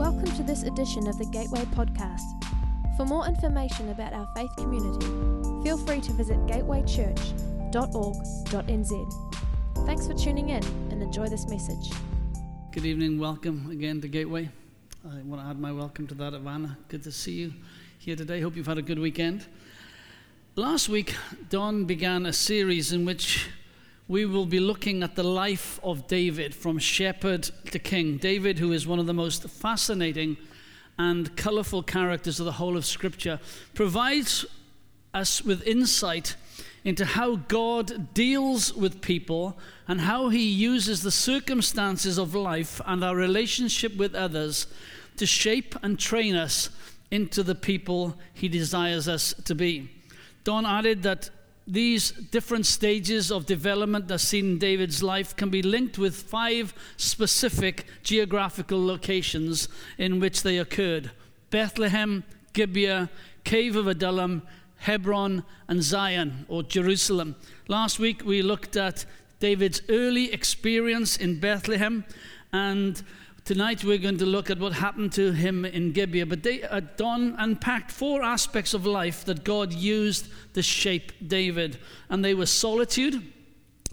Welcome to this edition of the Gateway Podcast. For more information about our faith community, feel free to visit gatewaychurch.org.nz. Thanks for tuning in and enjoy this message. Good evening, welcome again to Gateway. I want to add my welcome to that, Ivana. Good to see you here today. Hope you've had a good weekend. Last week, Don began a series in which we will be looking at the life of David from shepherd to king. David, who is one of the most fascinating and colorful characters of the whole of Scripture, provides us with insight into how God deals with people and how he uses the circumstances of life and our relationship with others to shape and train us into the people he desires us to be. Don added that these different stages of development that seen in David's life can be linked with five specific geographical locations in which they occurred Bethlehem, Gibeah, Cave of Adullam, Hebron, and Zion, or Jerusalem. Last week we looked at David's early experience in Bethlehem and Tonight we're going to look at what happened to him in Gibeah. But they, uh, Don unpacked four aspects of life that God used to shape David. And they were solitude,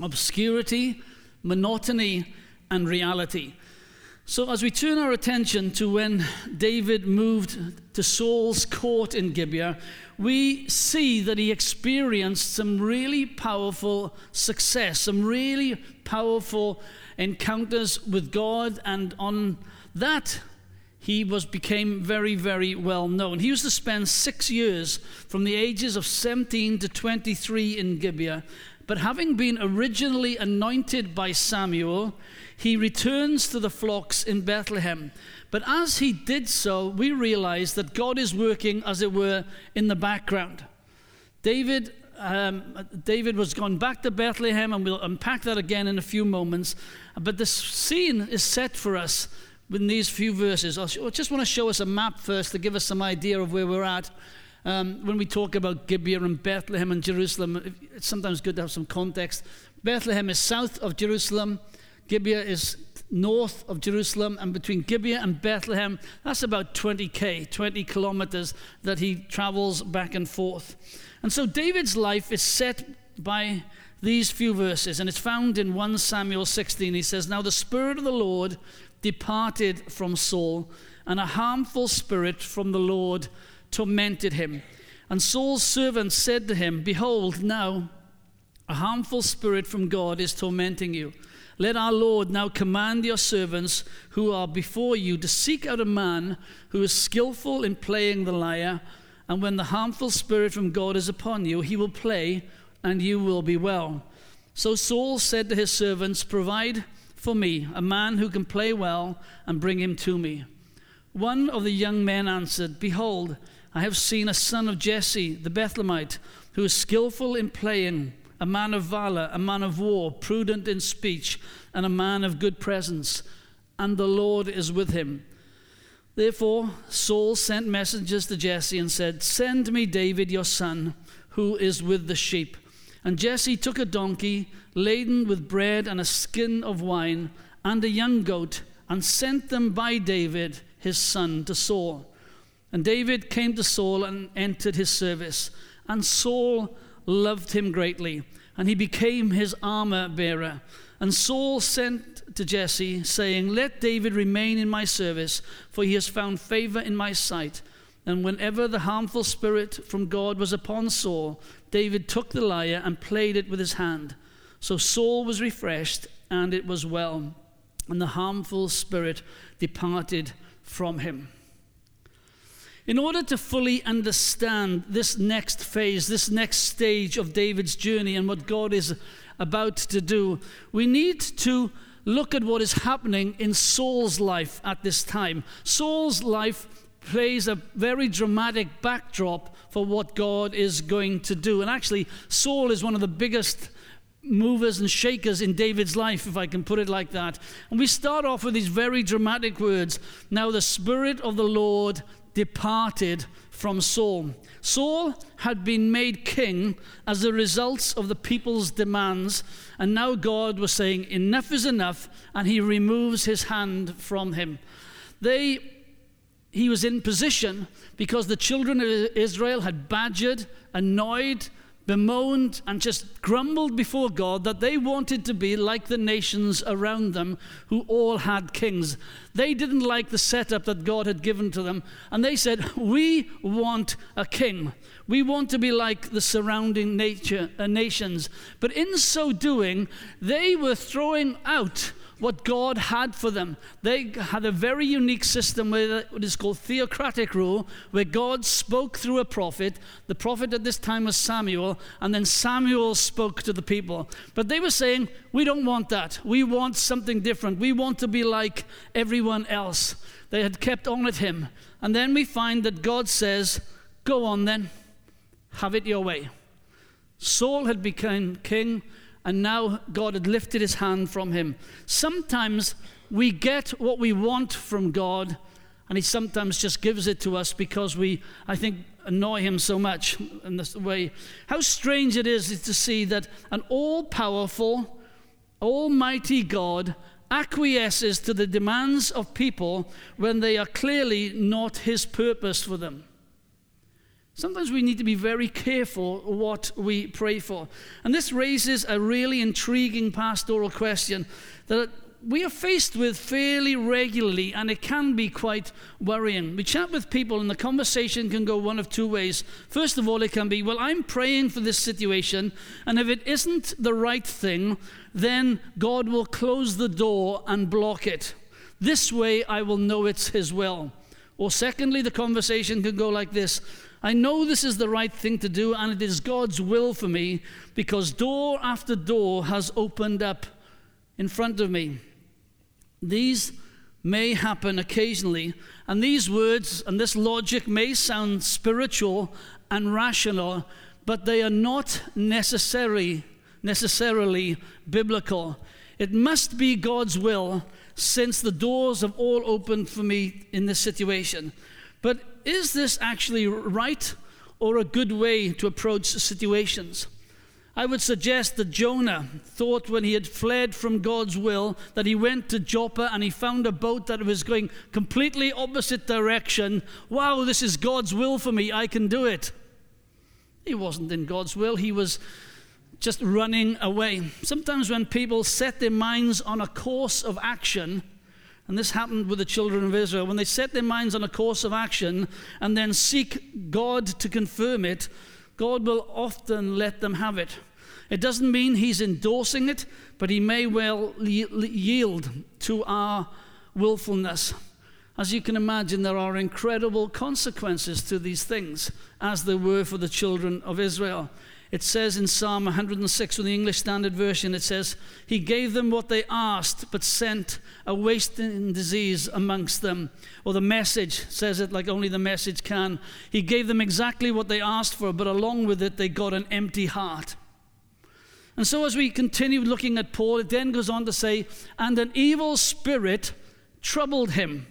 obscurity, monotony, and reality. So, as we turn our attention to when David moved to Saul's court in Gibeah, we see that he experienced some really powerful success, some really powerful encounters with God, and on that he was became very very well known. He used to spend six years from the ages of 17 to 23 in gibeah. But having been originally anointed by samuel he returns to the flocks in bethlehem. But as he did so we realize that god is working as it were in the background. David um, David was gone back to Bethlehem, and we'll unpack that again in a few moments. But the scene is set for us in these few verses. I just want to show us a map first to give us some idea of where we're at. Um, when we talk about Gibeah and Bethlehem and Jerusalem, it's sometimes good to have some context. Bethlehem is south of Jerusalem, Gibeah is north of Jerusalem, and between Gibeah and Bethlehem, that's about 20k, 20 kilometers that he travels back and forth. And so David's life is set by these few verses, and it's found in 1 Samuel 16. He says, Now the Spirit of the Lord departed from Saul, and a harmful spirit from the Lord tormented him. And Saul's servants said to him, Behold, now a harmful spirit from God is tormenting you. Let our Lord now command your servants who are before you to seek out a man who is skillful in playing the lyre and when the harmful spirit from God is upon you, he will play, and you will be well. So Saul said to his servants, Provide for me a man who can play well, and bring him to me. One of the young men answered, Behold, I have seen a son of Jesse, the Bethlehemite, who is skillful in playing, a man of valor, a man of war, prudent in speech, and a man of good presence. And the Lord is with him. Therefore, Saul sent messengers to Jesse and said, Send me David, your son, who is with the sheep. And Jesse took a donkey laden with bread and a skin of wine and a young goat and sent them by David, his son, to Saul. And David came to Saul and entered his service. And Saul loved him greatly, and he became his armor bearer. And Saul sent to Jesse, saying, Let David remain in my service, for he has found favor in my sight. And whenever the harmful spirit from God was upon Saul, David took the lyre and played it with his hand. So Saul was refreshed, and it was well. And the harmful spirit departed from him. In order to fully understand this next phase, this next stage of David's journey and what God is about to do, we need to look at what is happening in Saul's life at this time. Saul's life plays a very dramatic backdrop for what God is going to do. And actually, Saul is one of the biggest movers and shakers in David's life, if I can put it like that. And we start off with these very dramatic words Now the Spirit of the Lord departed from Saul. Saul had been made king as a result of the people's demands, and now God was saying, Enough is enough, and he removes his hand from him. They he was in position because the children of Israel had badgered, annoyed, bemoaned, and just grumbled before God that they wanted to be like the nations around them who all had kings. They didn't like the setup that God had given to them, and they said, We want a king. We want to be like the surrounding nature, uh, nations. But in so doing, they were throwing out what God had for them. They had a very unique system where what is called theocratic rule, where God spoke through a prophet. The prophet at this time was Samuel, and then Samuel spoke to the people. But they were saying, We don't want that. We want something different. We want to be like everyone else. They had kept on at him. And then we find that God says, Go on then, have it your way. Saul had become king and now God had lifted his hand from him. Sometimes we get what we want from God, and he sometimes just gives it to us because we, I think, annoy him so much in this way. How strange it is to see that an all powerful, almighty God acquiesces to the demands of people when they are clearly not his purpose for them. Sometimes we need to be very careful what we pray for. And this raises a really intriguing pastoral question that we are faced with fairly regularly, and it can be quite worrying. We chat with people, and the conversation can go one of two ways. First of all, it can be, Well, I'm praying for this situation, and if it isn't the right thing, then God will close the door and block it. This way, I will know it's His will. Or secondly, the conversation can go like this I know this is the right thing to do, and it is God's will for me because door after door has opened up in front of me. These may happen occasionally, and these words and this logic may sound spiritual and rational, but they are not necessary, necessarily biblical. It must be God's will since the doors have all opened for me in this situation. But is this actually right or a good way to approach situations? I would suggest that Jonah thought when he had fled from God's will that he went to Joppa and he found a boat that was going completely opposite direction. Wow, this is God's will for me. I can do it. He wasn't in God's will. He was just running away. Sometimes when people set their minds on a course of action, and this happened with the children of Israel. When they set their minds on a course of action and then seek God to confirm it, God will often let them have it. It doesn't mean He's endorsing it, but He may well yield to our willfulness. As you can imagine, there are incredible consequences to these things, as there were for the children of Israel. It says in Psalm 106 in the English Standard Version, it says, He gave them what they asked, but sent a wasting disease amongst them. Or the message says it like only the message can. He gave them exactly what they asked for, but along with it, they got an empty heart. And so, as we continue looking at Paul, it then goes on to say, And an evil spirit troubled him.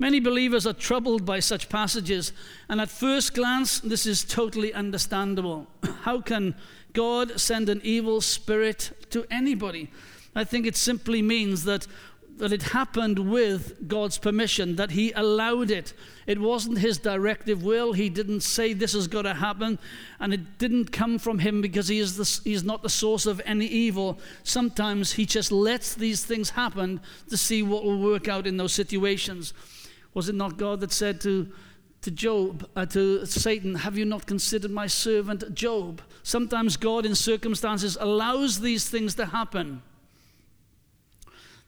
Many believers are troubled by such passages, and at first glance, this is totally understandable. How can God send an evil spirit to anybody? I think it simply means that that it happened with God's permission, that He allowed it. It wasn't His directive will. He didn't say this is going to happen, and it didn't come from Him because He is, the, he is not the source of any evil. Sometimes He just lets these things happen to see what will work out in those situations. Was it not God that said to, to Job, uh, to Satan, Have you not considered my servant Job? Sometimes God, in circumstances, allows these things to happen.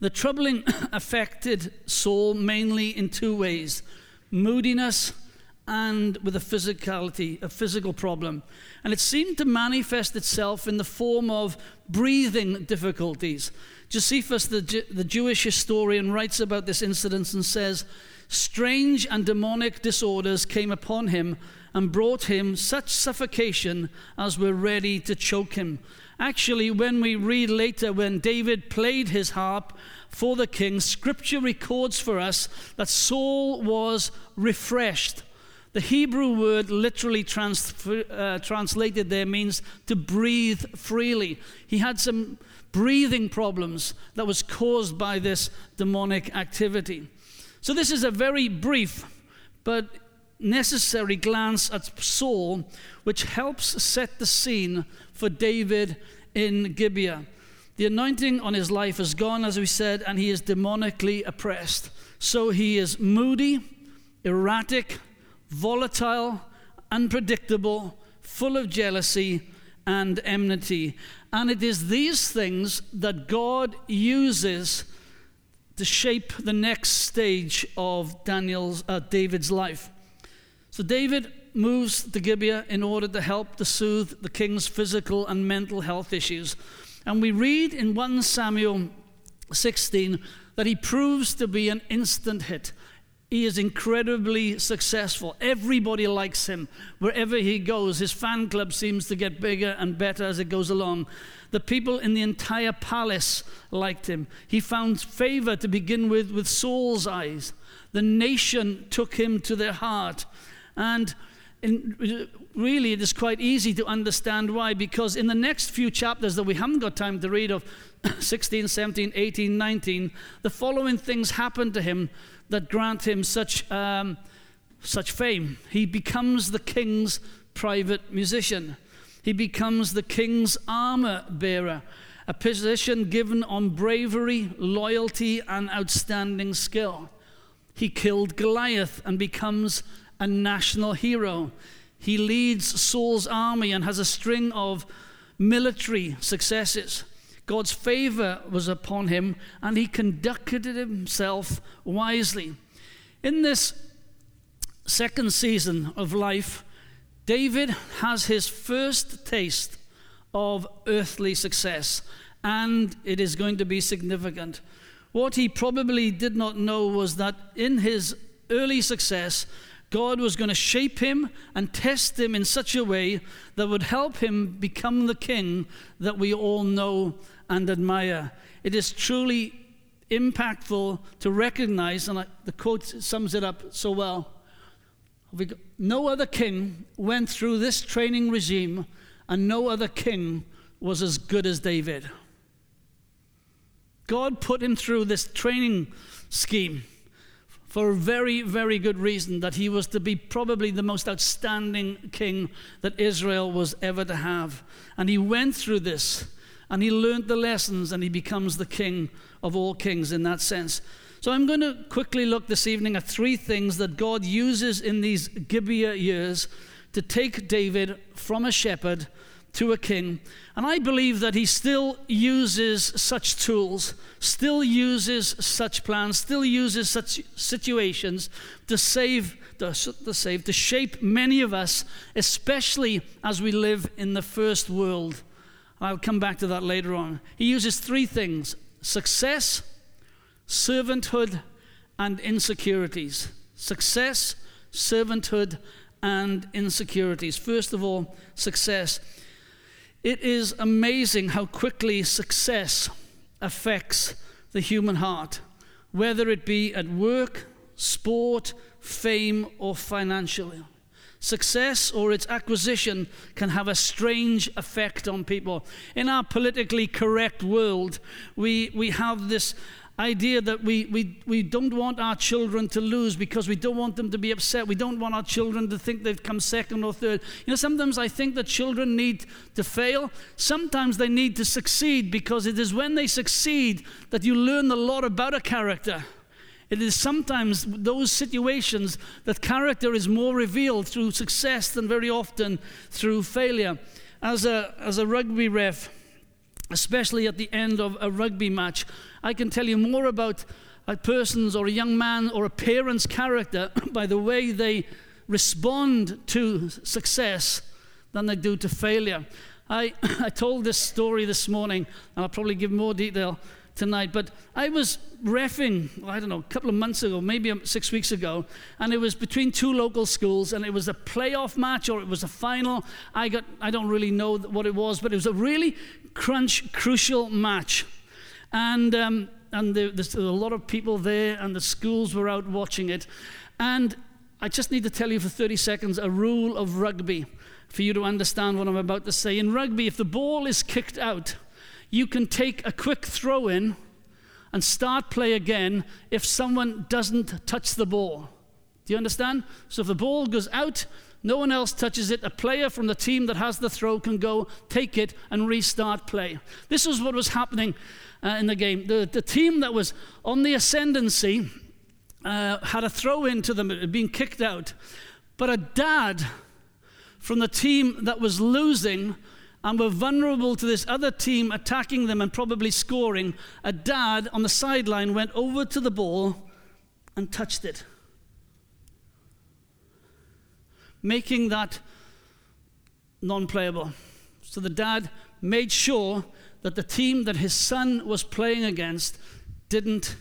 The troubling affected Saul mainly in two ways moodiness and with a physicality, a physical problem. And it seemed to manifest itself in the form of breathing difficulties. Josephus, the, the Jewish historian, writes about this incident and says, Strange and demonic disorders came upon him and brought him such suffocation as were ready to choke him. Actually, when we read later when David played his harp for the king, scripture records for us that Saul was refreshed. The Hebrew word literally trans- uh, translated there means to breathe freely. He had some breathing problems that was caused by this demonic activity. So, this is a very brief but necessary glance at Saul, which helps set the scene for David in Gibeah. The anointing on his life is gone, as we said, and he is demonically oppressed. So he is moody, erratic, volatile, unpredictable, full of jealousy and enmity. And it is these things that God uses to shape the next stage of Daniel's, uh, David's life. So David moves to Gibeah in order to help to soothe the king's physical and mental health issues. And we read in 1 Samuel 16 that he proves to be an instant hit. He is incredibly successful. Everybody likes him. Wherever he goes, his fan club seems to get bigger and better as it goes along. The people in the entire palace liked him. He found favor to begin with with Saul's eyes. The nation took him to their heart. And in, really, it is quite easy to understand why, because in the next few chapters that we haven't got time to read of 16, 17, 18, 19, the following things happen to him that grant him such, um, such fame. He becomes the king's private musician, he becomes the king's armor bearer, a position given on bravery, loyalty, and outstanding skill. He killed Goliath and becomes a national hero. He leads Saul's army and has a string of military successes. God's favor was upon him, and he conducted himself wisely. In this second season of life, David has his first taste of earthly success, and it is going to be significant. What he probably did not know was that in his early success, God was going to shape him and test him in such a way that would help him become the king that we all know and admire. It is truly impactful to recognize, and the quote sums it up so well. No other king went through this training regime, and no other king was as good as David. God put him through this training scheme for a very, very good reason that he was to be probably the most outstanding king that Israel was ever to have. And he went through this and he learned the lessons and he becomes the king of all kings in that sense. So I'm going to quickly look this evening at three things that God uses in these Gibeah years to take David from a shepherd to a king. And I believe that he still uses such tools, still uses such plans, still uses such situations to save, to, to save, to shape many of us, especially as we live in the first world I'll come back to that later on. He uses three things success, servanthood, and insecurities. Success, servanthood, and insecurities. First of all, success. It is amazing how quickly success affects the human heart, whether it be at work, sport, fame, or financially. Success or its acquisition can have a strange effect on people. In our politically correct world, we, we have this idea that we, we, we don't want our children to lose because we don't want them to be upset. We don't want our children to think they've come second or third. You know, sometimes I think that children need to fail. Sometimes they need to succeed because it is when they succeed that you learn a lot about a character. It is sometimes those situations that character is more revealed through success than very often through failure. As a, as a rugby ref, especially at the end of a rugby match, I can tell you more about a person's or a young man or a parent's character by the way they respond to success than they do to failure. I, I told this story this morning, and I'll probably give more detail tonight, but I was refing, I don't know, a couple of months ago, maybe six weeks ago, and it was between two local schools, and it was a playoff match or it was a final. I got, I don't really know what it was, but it was a really crunch, crucial match, and um, and there, there's a lot of people there, and the schools were out watching it, and I just need to tell you for 30 seconds a rule of rugby for you to understand what I'm about to say. In rugby, if the ball is kicked out you can take a quick throw in and start play again if someone doesn't touch the ball. Do you understand? So if the ball goes out, no one else touches it. A player from the team that has the throw can go, take it, and restart play. This is what was happening uh, in the game. The, the team that was on the ascendancy uh, had a throw into them, being kicked out. But a dad from the team that was losing and were vulnerable to this other team attacking them and probably scoring, a dad on the sideline went over to the ball and touched it, making that non playable. So the dad made sure that the team that his son was playing against didn't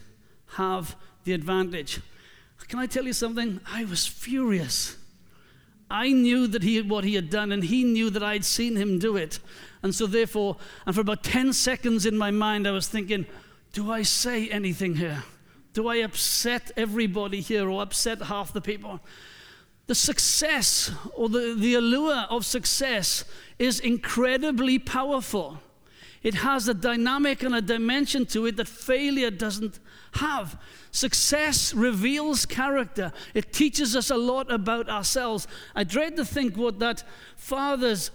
have the advantage. Can I tell you something? I was furious. I knew that he what he had done, and he knew that I'd seen him do it. And so, therefore, and for about 10 seconds in my mind, I was thinking, do I say anything here? Do I upset everybody here or upset half the people? The success or the, the allure of success is incredibly powerful. It has a dynamic and a dimension to it that failure doesn't have. Success reveals character, it teaches us a lot about ourselves. I dread to think what that father's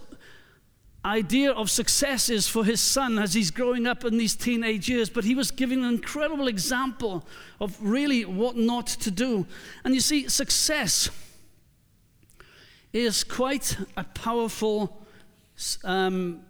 idea of success is for his son as he's growing up in these teenage years, but he was giving an incredible example of really what not to do. And you see, success is quite a powerful um,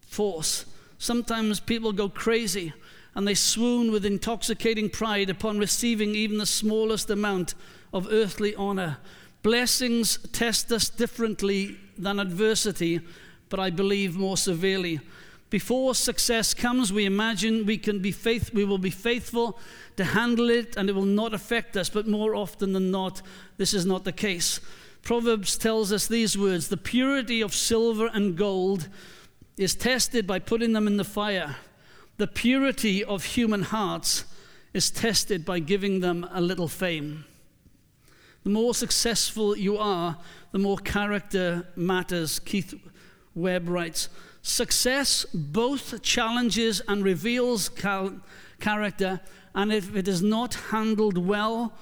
force. Sometimes people go crazy and they swoon with intoxicating pride upon receiving even the smallest amount of earthly honor. Blessings test us differently than adversity, but I believe more severely. Before success comes, we imagine we can be faith, we will be faithful to handle it and it will not affect us, but more often than not, this is not the case. Proverbs tells us these words the purity of silver and gold is tested by putting them in the fire. The purity of human hearts is tested by giving them a little fame. The more successful you are, the more character matters. Keith Webb writes Success both challenges and reveals cal- character, and if it is not handled well,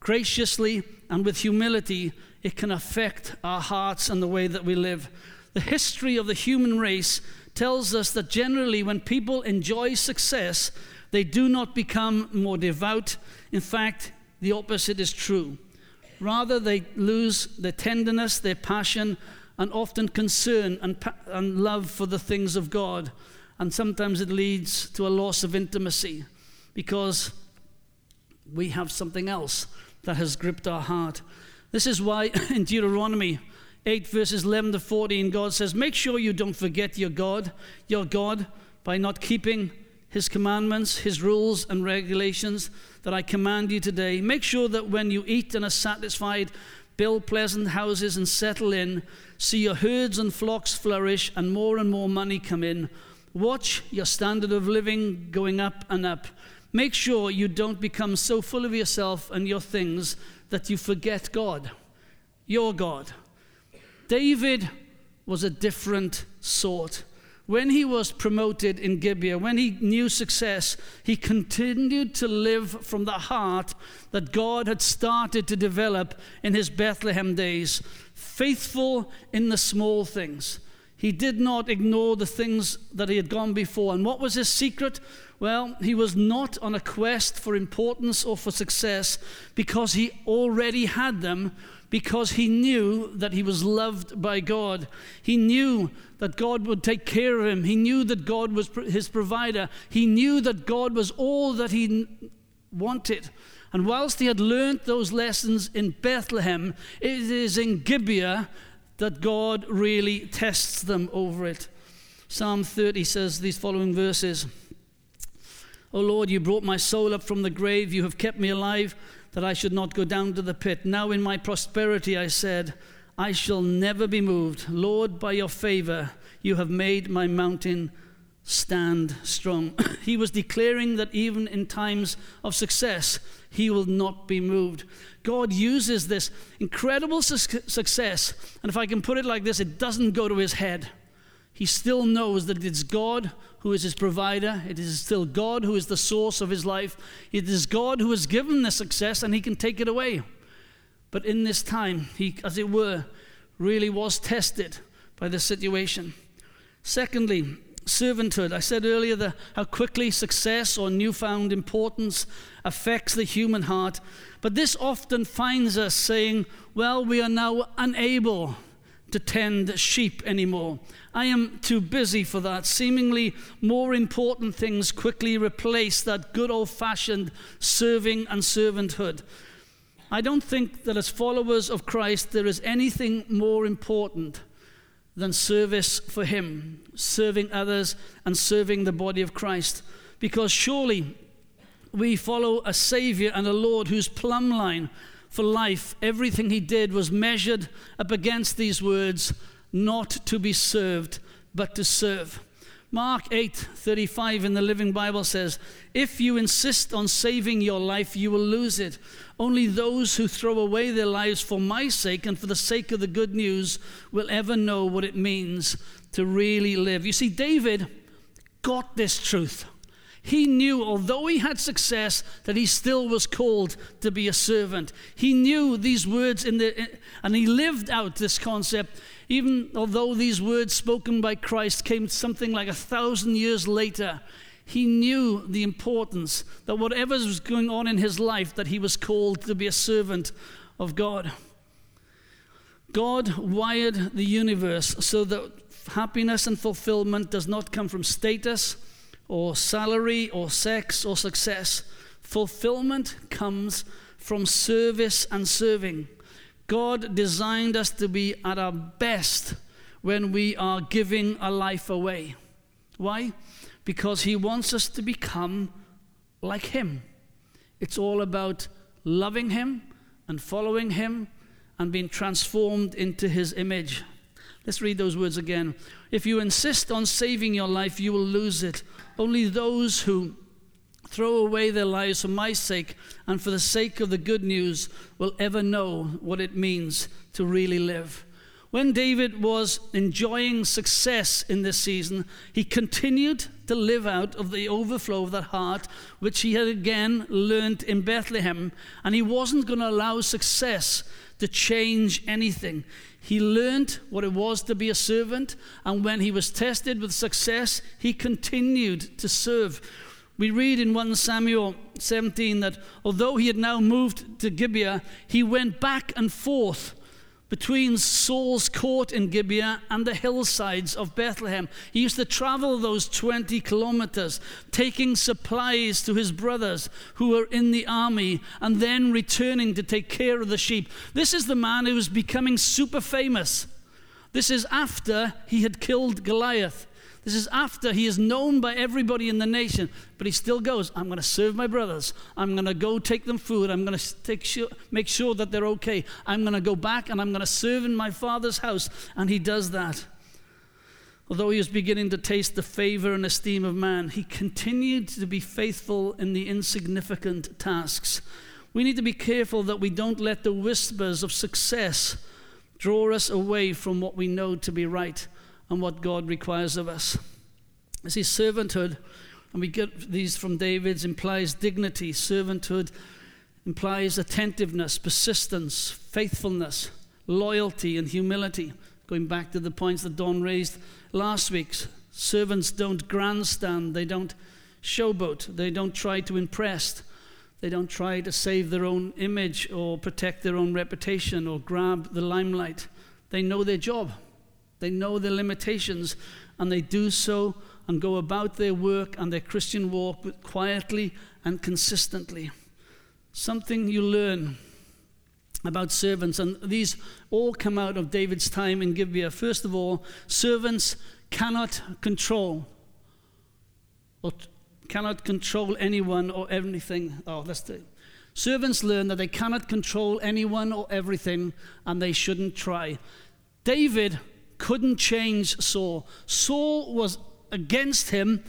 graciously, and with humility, it can affect our hearts and the way that we live. The history of the human race tells us that generally, when people enjoy success, they do not become more devout. In fact, the opposite is true. Rather, they lose their tenderness, their passion, and often concern and, pa- and love for the things of God. And sometimes it leads to a loss of intimacy because we have something else that has gripped our heart. This is why in Deuteronomy 8, verses 11 to 14, God says, Make sure you don't forget your God, your God, by not keeping his commandments, his rules, and regulations that I command you today. Make sure that when you eat and are satisfied, build pleasant houses and settle in, see your herds and flocks flourish, and more and more money come in. Watch your standard of living going up and up. Make sure you don't become so full of yourself and your things that you forget God, your God. David was a different sort. When he was promoted in Gibeah, when he knew success, he continued to live from the heart that God had started to develop in his Bethlehem days, faithful in the small things. He did not ignore the things that he had gone before. And what was his secret? Well, he was not on a quest for importance or for success because he already had them because he knew that he was loved by God. He knew that God would take care of him. He knew that God was his provider. He knew that God was all that he wanted. And whilst he had learned those lessons in Bethlehem, it is in Gibeah that God really tests them over it. Psalm 30 says these following verses. O Lord, you brought my soul up from the grave. You have kept me alive that I should not go down to the pit. Now in my prosperity I said, I shall never be moved. Lord, by your favor, you have made my mountain stand strong. he was declaring that even in times of success, he will not be moved. God uses this incredible su- success, and if I can put it like this, it doesn't go to his head. He still knows that it's God who is his provider. It is still God who is the source of his life. It is God who has given the success and he can take it away. But in this time, he, as it were, really was tested by the situation. Secondly, servanthood. I said earlier the, how quickly success or newfound importance affects the human heart. But this often finds us saying, well, we are now unable to tend sheep anymore. I am too busy for that. Seemingly more important things quickly replace that good old fashioned serving and servanthood. I don't think that as followers of Christ there is anything more important than service for Him, serving others and serving the body of Christ. Because surely we follow a Savior and a Lord whose plumb line for life, everything He did was measured up against these words not to be served, but to serve. Mark 8:35 in the Living Bible says, "If you insist on saving your life, you will lose it. Only those who throw away their lives for my sake and for the sake of the good news will ever know what it means to really live." You see David got this truth. He knew, although he had success, that he still was called to be a servant. He knew these words in the, and he lived out this concept even although these words spoken by Christ came something like a thousand years later, he knew the importance that whatever was going on in his life, that he was called to be a servant of God. God wired the universe so that happiness and fulfillment does not come from status or salary or sex or success. Fulfillment comes from service and serving. God designed us to be at our best when we are giving a life away. Why? Because He wants us to become like Him. It's all about loving Him and following Him and being transformed into His image. Let's read those words again. If you insist on saving your life, you will lose it. Only those who throw away their lives for my sake and for the sake of the good news will ever know what it means to really live. When David was enjoying success in this season, he continued to live out of the overflow of that heart, which he had again learned in Bethlehem. And he wasn't going to allow success to change anything. He learned what it was to be a servant, and when he was tested with success, he continued to serve. We read in 1 Samuel 17 that although he had now moved to Gibeah, he went back and forth between Saul's court in Gibeah and the hillsides of Bethlehem. He used to travel those 20 kilometers, taking supplies to his brothers who were in the army and then returning to take care of the sheep. This is the man who was becoming super famous. This is after he had killed Goliath. This is after he is known by everybody in the nation, but he still goes, I'm going to serve my brothers. I'm going to go take them food. I'm going to sure, make sure that they're okay. I'm going to go back and I'm going to serve in my father's house. And he does that. Although he was beginning to taste the favor and esteem of man, he continued to be faithful in the insignificant tasks. We need to be careful that we don't let the whispers of success draw us away from what we know to be right and what God requires of us. You see, servanthood, and we get these from David's, implies dignity. Servanthood implies attentiveness, persistence, faithfulness, loyalty, and humility. Going back to the points that Don raised last week, servants don't grandstand, they don't showboat, they don't try to impress, they don't try to save their own image or protect their own reputation or grab the limelight. They know their job. They know their limitations and they do so and go about their work and their Christian walk quietly and consistently. Something you learn about servants, and these all come out of David's time in Gibeah. First of all, servants cannot control or cannot control anyone or everything. Oh, that's the servants learn that they cannot control anyone or everything, and they shouldn't try. David couldn't change Saul. Saul was against him,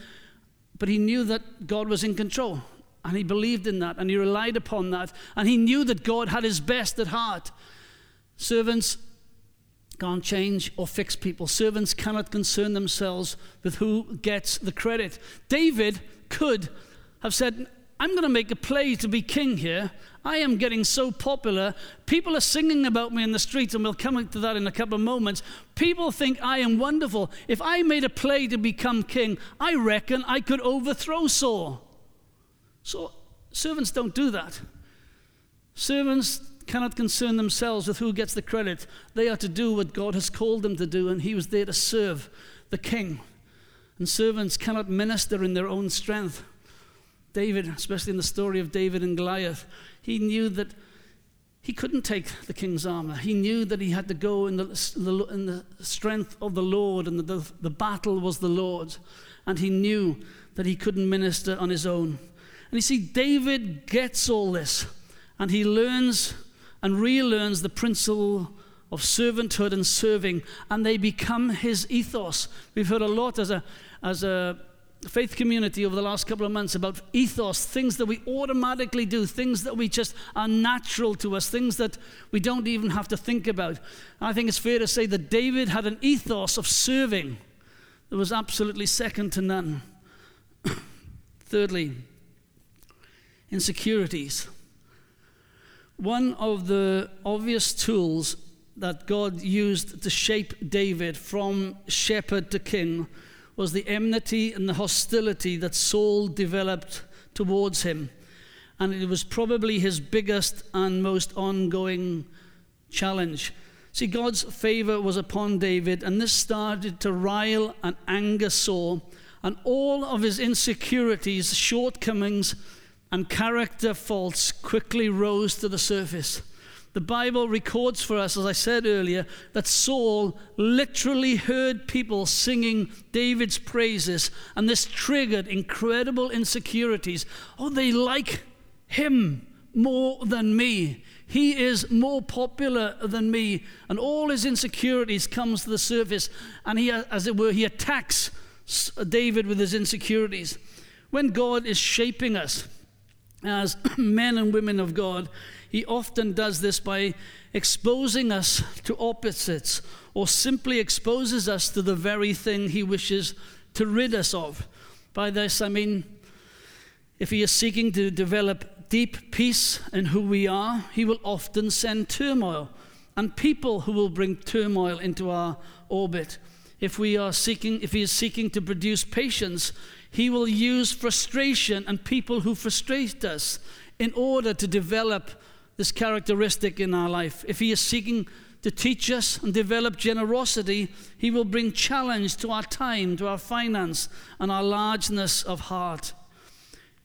but he knew that God was in control. And he believed in that and he relied upon that. And he knew that God had his best at heart. Servants can't change or fix people. Servants cannot concern themselves with who gets the credit. David could have said, I'm going to make a play to be king here. I am getting so popular. People are singing about me in the streets, and we'll come to that in a couple of moments. People think I am wonderful. If I made a play to become king, I reckon I could overthrow Saul. So, servants don't do that. Servants cannot concern themselves with who gets the credit. They are to do what God has called them to do, and He was there to serve the king. And servants cannot minister in their own strength. David, especially in the story of David and Goliath, he knew that he couldn't take the king's armor. He knew that he had to go in the, in the strength of the Lord, and the, the battle was the Lord's. And he knew that he couldn't minister on his own. And you see, David gets all this, and he learns and relearns the principle of servanthood and serving, and they become his ethos. We've heard a lot as a, as a faith community over the last couple of months about ethos, things that we automatically do, things that we just are natural to us, things that we don't even have to think about. I think it's fair to say that David had an ethos of serving that was absolutely second to none. Thirdly, insecurities. One of the obvious tools that God used to shape David from shepherd to king was the enmity and the hostility that Saul developed towards him. And it was probably his biggest and most ongoing challenge. See, God's favor was upon David, and this started to rile and anger Saul, and all of his insecurities, shortcomings, and character faults quickly rose to the surface. The Bible records for us, as I said earlier, that Saul literally heard people singing David's praises, and this triggered incredible insecurities. Oh, they like him more than me. He is more popular than me, and all his insecurities comes to the surface, and he, as it were, he attacks David with his insecurities. When God is shaping us as men and women of God, he often does this by exposing us to opposites or simply exposes us to the very thing he wishes to rid us of. By this, I mean, if he is seeking to develop deep peace in who we are, he will often send turmoil and people who will bring turmoil into our orbit. If we are seeking, if he is seeking to produce patience, he will use frustration and people who frustrate us in order to develop this characteristic in our life. If He is seeking to teach us and develop generosity, He will bring challenge to our time, to our finance, and our largeness of heart.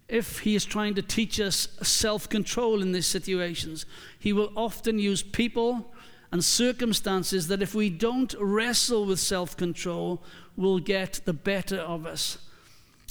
If He is trying to teach us self control in these situations, He will often use people and circumstances that, if we don't wrestle with self control, will get the better of us.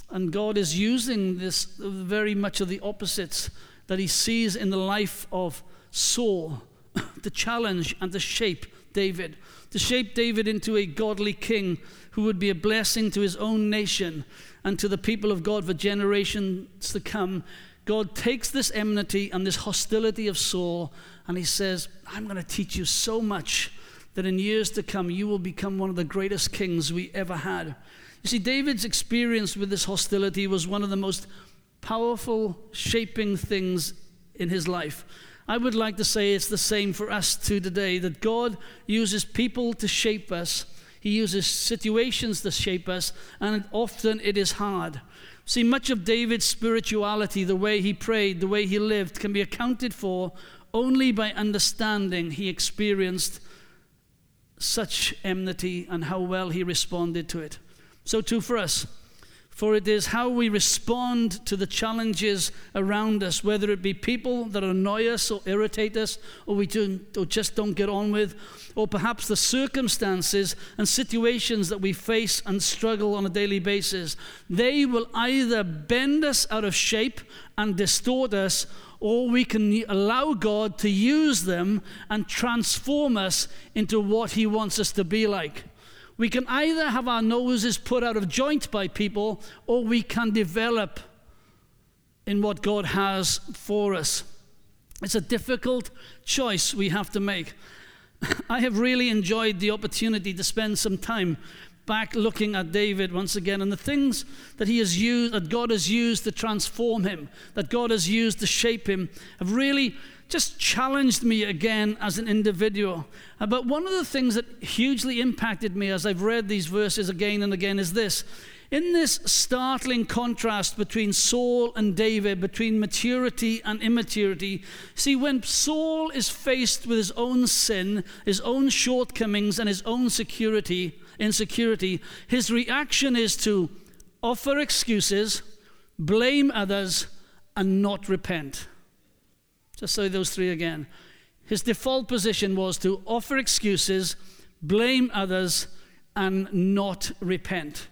And God is using this very much of the opposites that he sees in the life of Saul the challenge and the shape David, to shape David into a godly king who would be a blessing to his own nation and to the people of God for generations to come. God takes this enmity and this hostility of Saul and he says, I'm going to teach you so much that in years to come you will become one of the greatest kings we ever had. You see, David's experience with this hostility was one of the most powerful shaping things in his life. I would like to say it's the same for us too today that God uses people to shape us, He uses situations to shape us, and often it is hard. See, much of David's spirituality, the way he prayed, the way he lived, can be accounted for only by understanding he experienced such enmity and how well he responded to it. So, too, for us for it is how we respond to the challenges around us, whether it be people that annoy us or irritate us, or we do, or just don't get on with, or perhaps the circumstances and situations that we face and struggle on a daily basis. They will either bend us out of shape and distort us, or we can allow God to use them and transform us into what He wants us to be like. We can either have our noses put out of joint by people, or we can develop in what God has for us. It's a difficult choice we have to make. I have really enjoyed the opportunity to spend some time back looking at David once again and the things that he has used, that God has used to transform him, that God has used to shape him, have really just challenged me again as an individual. Uh, but one of the things that hugely impacted me as I've read these verses again and again is this in this startling contrast between Saul and David, between maturity and immaturity, see, when Saul is faced with his own sin, his own shortcomings, and his own security, insecurity, his reaction is to offer excuses, blame others, and not repent. Just say those three again. His default position was to offer excuses, blame others, and not repent.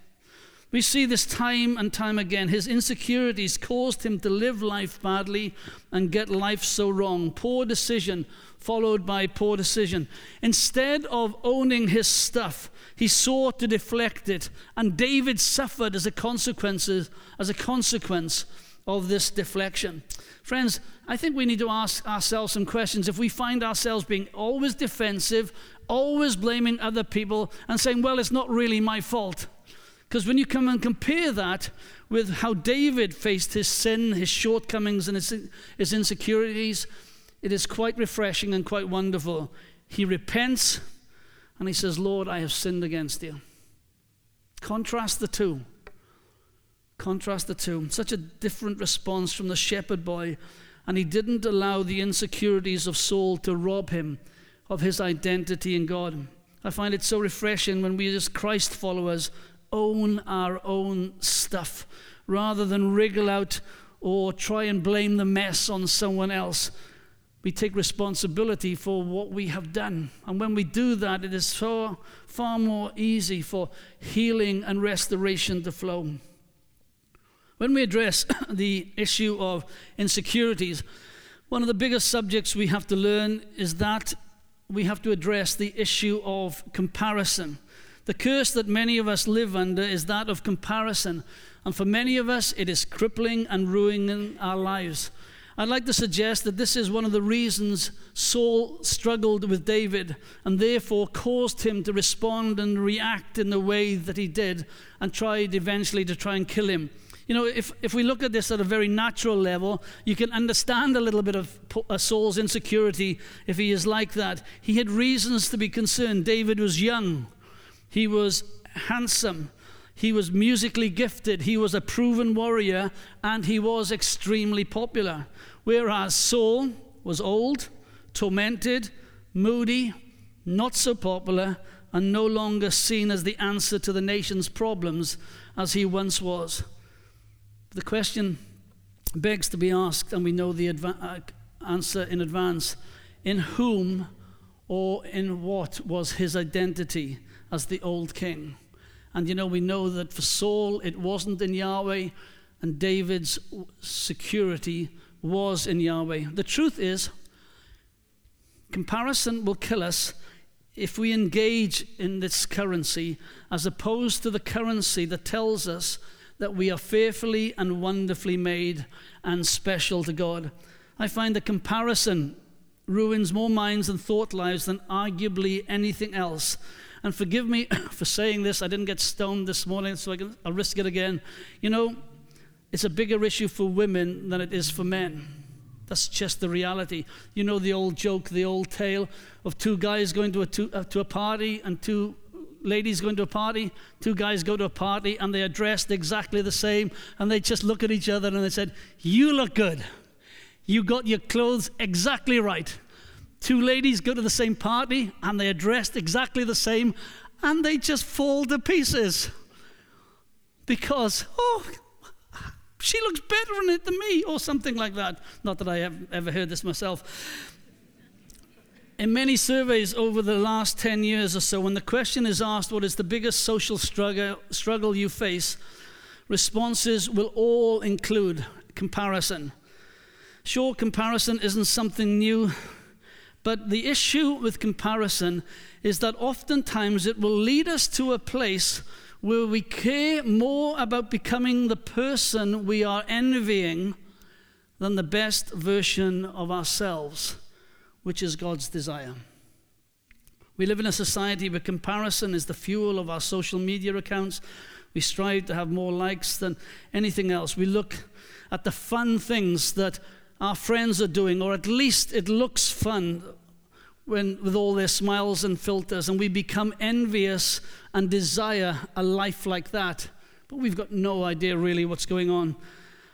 We see this time and time again. His insecurities caused him to live life badly and get life so wrong. Poor decision followed by poor decision. Instead of owning his stuff, he sought to deflect it, and David suffered as a consequence as a consequence of this deflection. Friends, I think we need to ask ourselves some questions. If we find ourselves being always defensive, always blaming other people, and saying, well, it's not really my fault, because when you come and compare that with how David faced his sin, his shortcomings, and his, his insecurities, it is quite refreshing and quite wonderful. He repents and he says, Lord, I have sinned against you. Contrast the two. Contrast the two. Such a different response from the shepherd boy. And he didn't allow the insecurities of Saul to rob him of his identity in God. I find it so refreshing when we, as Christ followers, own our own stuff rather than wriggle out or try and blame the mess on someone else. We take responsibility for what we have done. And when we do that, it is so far more easy for healing and restoration to flow. When we address the issue of insecurities, one of the biggest subjects we have to learn is that we have to address the issue of comparison. The curse that many of us live under is that of comparison. And for many of us, it is crippling and ruining our lives. I'd like to suggest that this is one of the reasons Saul struggled with David and therefore caused him to respond and react in the way that he did and tried eventually to try and kill him. You know, if, if we look at this at a very natural level, you can understand a little bit of uh, Saul's insecurity if he is like that. He had reasons to be concerned. David was young. He was handsome. He was musically gifted. He was a proven warrior. And he was extremely popular. Whereas Saul was old, tormented, moody, not so popular, and no longer seen as the answer to the nation's problems as he once was. The question begs to be asked, and we know the adva- uh, answer in advance in whom or in what was his identity? as the old king. And you know, we know that for Saul it wasn't in Yahweh, and David's security was in Yahweh. The truth is, comparison will kill us if we engage in this currency as opposed to the currency that tells us that we are fearfully and wonderfully made and special to God. I find the comparison ruins more minds and thought lives than arguably anything else. And forgive me for saying this. I didn't get stoned this morning, so I can, I'll risk it again. You know, it's a bigger issue for women than it is for men. That's just the reality. You know the old joke, the old tale of two guys going to a, to, uh, to a party and two ladies going to a party. Two guys go to a party and they are dressed exactly the same and they just look at each other and they said, You look good. You got your clothes exactly right. Two ladies go to the same party and they are dressed exactly the same and they just fall to pieces because, oh, she looks better in it than me, or something like that. Not that I have ever heard this myself. In many surveys over the last 10 years or so, when the question is asked, What is the biggest social struggle, struggle you face? responses will all include comparison. Sure, comparison isn't something new but the issue with comparison is that oftentimes it will lead us to a place where we care more about becoming the person we are envying than the best version of ourselves, which is God's desire. We live in a society where comparison is the fuel of our social media accounts. We strive to have more likes than anything else. We look at the fun things that our friends are doing, or at least it looks fun when, with all their smiles and filters, and we become envious and desire a life like that. But we've got no idea really what's going on.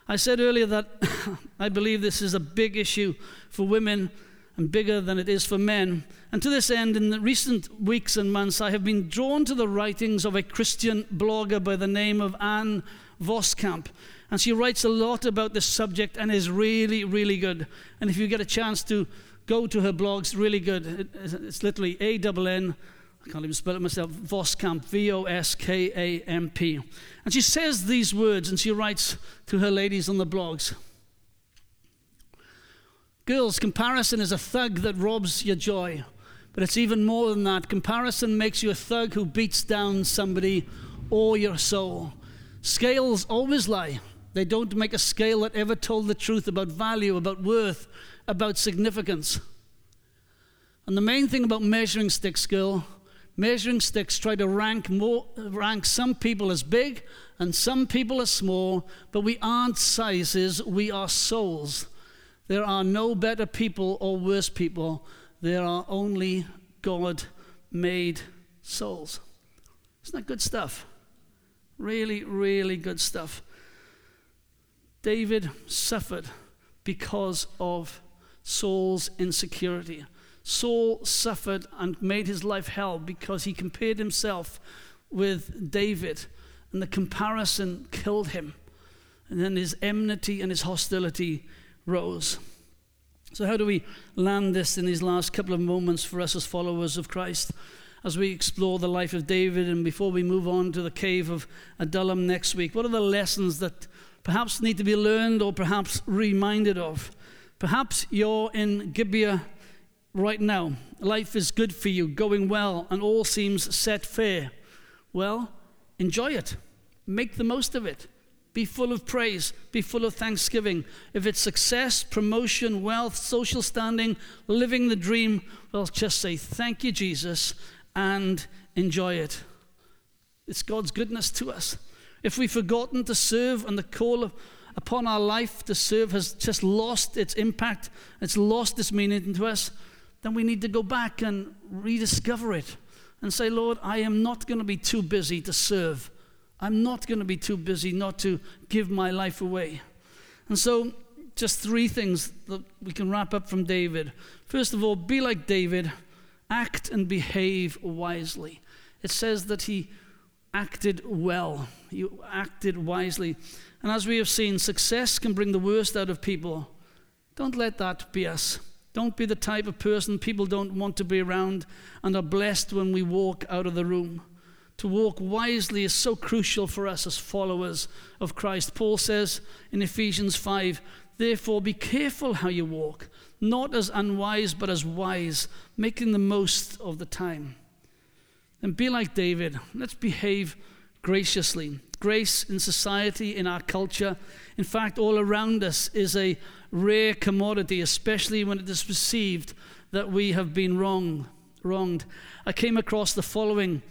I said earlier that I believe this is a big issue for women and bigger than it is for men. And to this end, in the recent weeks and months, I have been drawn to the writings of a Christian blogger by the name of Ann Voskamp. And she writes a lot about this subject and is really, really good. And if you get a chance to go to her blogs, really good. It's literally A double N, I can't even spell it myself, Voskamp, V O S K A M P. And she says these words and she writes to her ladies on the blogs. Girls, comparison is a thug that robs your joy. But it's even more than that. Comparison makes you a thug who beats down somebody or your soul. Scales always lie. They don't make a scale that ever told the truth about value, about worth, about significance. And the main thing about measuring sticks, girl, measuring sticks try to rank, more, rank some people as big and some people as small, but we aren't sizes, we are souls. There are no better people or worse people. There are only God made souls. Isn't that good stuff? Really, really good stuff. David suffered because of Saul's insecurity. Saul suffered and made his life hell because he compared himself with David, and the comparison killed him. And then his enmity and his hostility rose. So, how do we land this in these last couple of moments for us as followers of Christ? As we explore the life of David, and before we move on to the cave of Adullam next week, what are the lessons that perhaps need to be learned or perhaps reminded of? Perhaps you're in Gibeah right now. Life is good for you, going well, and all seems set fair. Well, enjoy it, make the most of it. Be full of praise. Be full of thanksgiving. If it's success, promotion, wealth, social standing, living the dream, well, just say, Thank you, Jesus, and enjoy it. It's God's goodness to us. If we've forgotten to serve and the call of, upon our life to serve has just lost its impact, it's lost its meaning to us, then we need to go back and rediscover it and say, Lord, I am not going to be too busy to serve. I'm not going to be too busy not to give my life away. And so, just three things that we can wrap up from David. First of all, be like David, act and behave wisely. It says that he acted well, he acted wisely. And as we have seen, success can bring the worst out of people. Don't let that be us. Don't be the type of person people don't want to be around and are blessed when we walk out of the room. To walk wisely is so crucial for us as followers of Christ. Paul says in Ephesians 5 Therefore, be careful how you walk, not as unwise, but as wise, making the most of the time. And be like David. Let's behave graciously. Grace in society, in our culture, in fact, all around us, is a rare commodity, especially when it is perceived that we have been wrong, wronged. I came across the following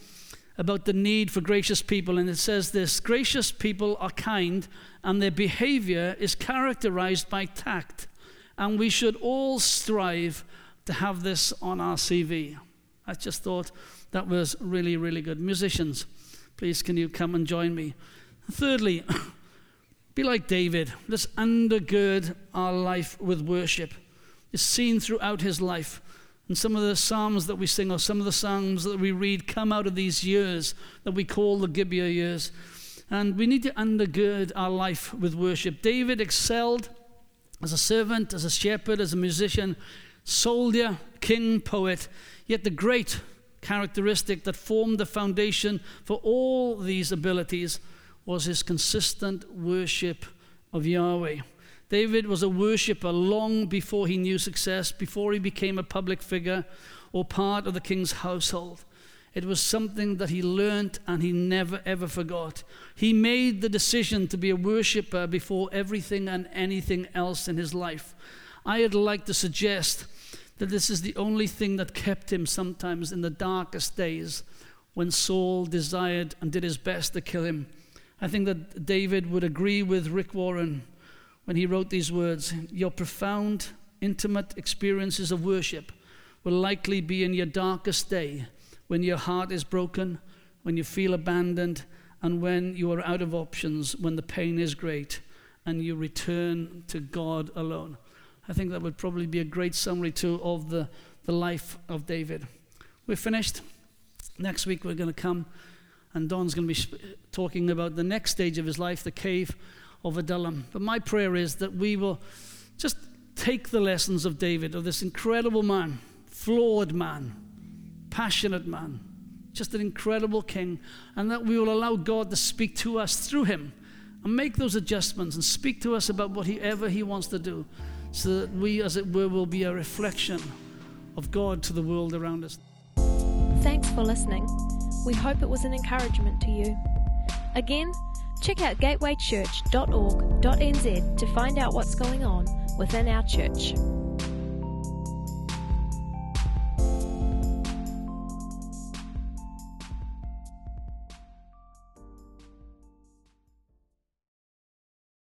about the need for gracious people, and it says this Gracious people are kind, and their behavior is characterized by tact, and we should all strive to have this on our CV. I just thought that was really, really good. Musicians, please can you come and join me? Thirdly, be like David. Let's undergird our life with worship. It's seen throughout his life. And some of the psalms that we sing, or some of the psalms that we read, come out of these years that we call the Gibeah years. And we need to undergird our life with worship. David excelled as a servant, as a shepherd, as a musician, soldier, king, poet. Yet the great characteristic that formed the foundation for all these abilities was his consistent worship of Yahweh. David was a worshiper long before he knew success, before he became a public figure or part of the king's household. It was something that he learned and he never ever forgot. He made the decision to be a worshiper before everything and anything else in his life. I'd like to suggest that this is the only thing that kept him sometimes in the darkest days when Saul desired and did his best to kill him. I think that David would agree with Rick Warren when he wrote these words Your profound, intimate experiences of worship will likely be in your darkest day when your heart is broken, when you feel abandoned, and when you are out of options, when the pain is great, and you return to God alone. I think that would probably be a great summary, too, of the, the life of David. We're finished. Next week, we're going to come, and Don's going to be sp- talking about the next stage of his life, the cave of Adullam. But my prayer is that we will just take the lessons of David, of this incredible man, flawed man, passionate man, just an incredible king, and that we will allow God to speak to us through him and make those adjustments and speak to us about whatever he wants to do so that we, as it were, will be a reflection of God to the world around us. Thanks for listening. We hope it was an encouragement to you. Again, check out gatewaychurch.org.nz to find out what's going on within our church.